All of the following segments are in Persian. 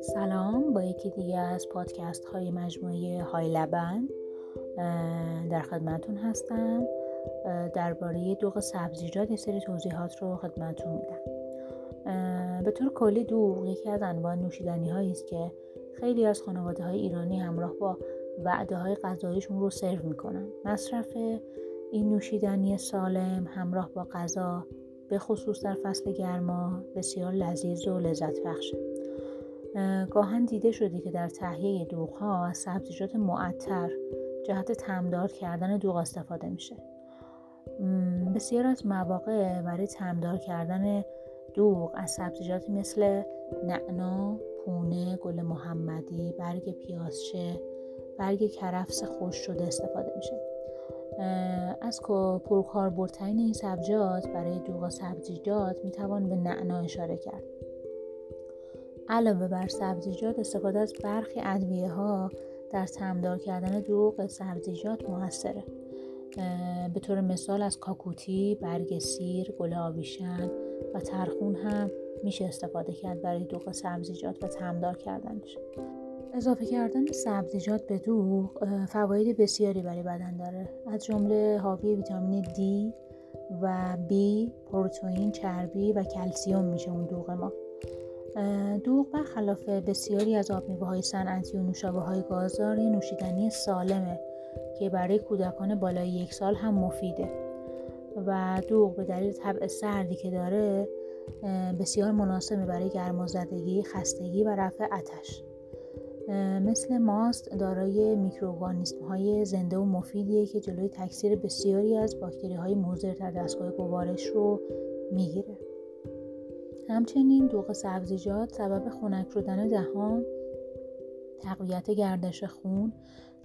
سلام با یکی دیگه از پادکست های مجموعه های لبن در خدمتون هستم. درباره دوغ سبزیجات یه سری توضیحات رو خدمتون میدم. به طور کلی دوغ یکی از انواع نوشیدنی هایی است که خیلی از خانواده های ایرانی همراه با وعده های غذاییشون رو سرو می‌کنن. مصرف این نوشیدنی سالم همراه با غذا به خصوص در فصل گرما بسیار لذیذ و لذت بخشه گاهن دیده شده که در تهیه دوغ ها از سبزیجات معطر جهت تمدار کردن دوغ استفاده میشه. بسیار از مواقع برای تمدار کردن دوغ از سبزیجاتی مثل نعنا، پونه، گل محمدی، برگ پیازچه، برگ کرفس خوش شده استفاده میشه. از پرکاربردترین این سبزیجات برای دوغ سبزیجات می‌توان به نعنا اشاره کرد. علاوه بر سبزیجات استفاده از برخی ادویه ها در تمدار کردن دوغ سبزیجات موثره. به طور مثال از کاکوتی، برگ سیر، گل آویشن و ترخون هم میشه استفاده کرد برای دوغ سبزیجات و تمدار کردنش. اضافه کردن سبزیجات به دوغ فواید بسیاری برای بدن داره. از جمله حاوی ویتامین D و B، پروتئین، چربی و کلسیوم میشه اون دوغ ما. دوغ برخلاف بسیاری از آب های صنعتی و نوشابه های گازدار نوشیدنی سالمه که برای کودکان بالای یک سال هم مفیده. و دوغ به دلیل طبع سردی که داره بسیار مناسبه برای گرمازدگی، خستگی و رفع آتش. مثل ماست دارای میکروگانیسم های زنده و مفیدیه که جلوی تکثیر بسیاری از باکتری های موزر در دستگاه گوارش رو می‌گیره. همچنین دوغ سبزیجات سبب خنک شدن دهان تقویت گردش خون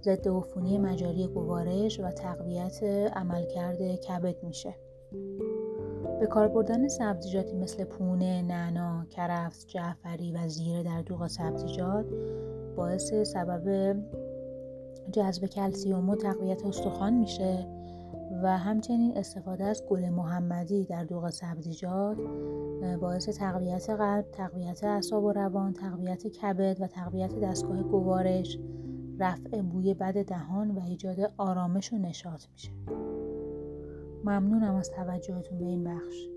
ضد عفونی مجاری گوارش و تقویت عملکرد کبد میشه. به کار بردن سبزیجاتی مثل پونه، نعنا، کرفس، جعفری و زیره در دوغ سبزیجات باعث سبب جذب کلسیوم و تقویت استخوان میشه و همچنین استفاده از گل محمدی در دوغ سبزیجات باعث تقویت قلب، تقویت اعصاب و روان، تقویت کبد و تقویت دستگاه گوارش، رفع بوی بد دهان و ایجاد آرامش و نشاط میشه. ممنونم از توجهتون به این بخش.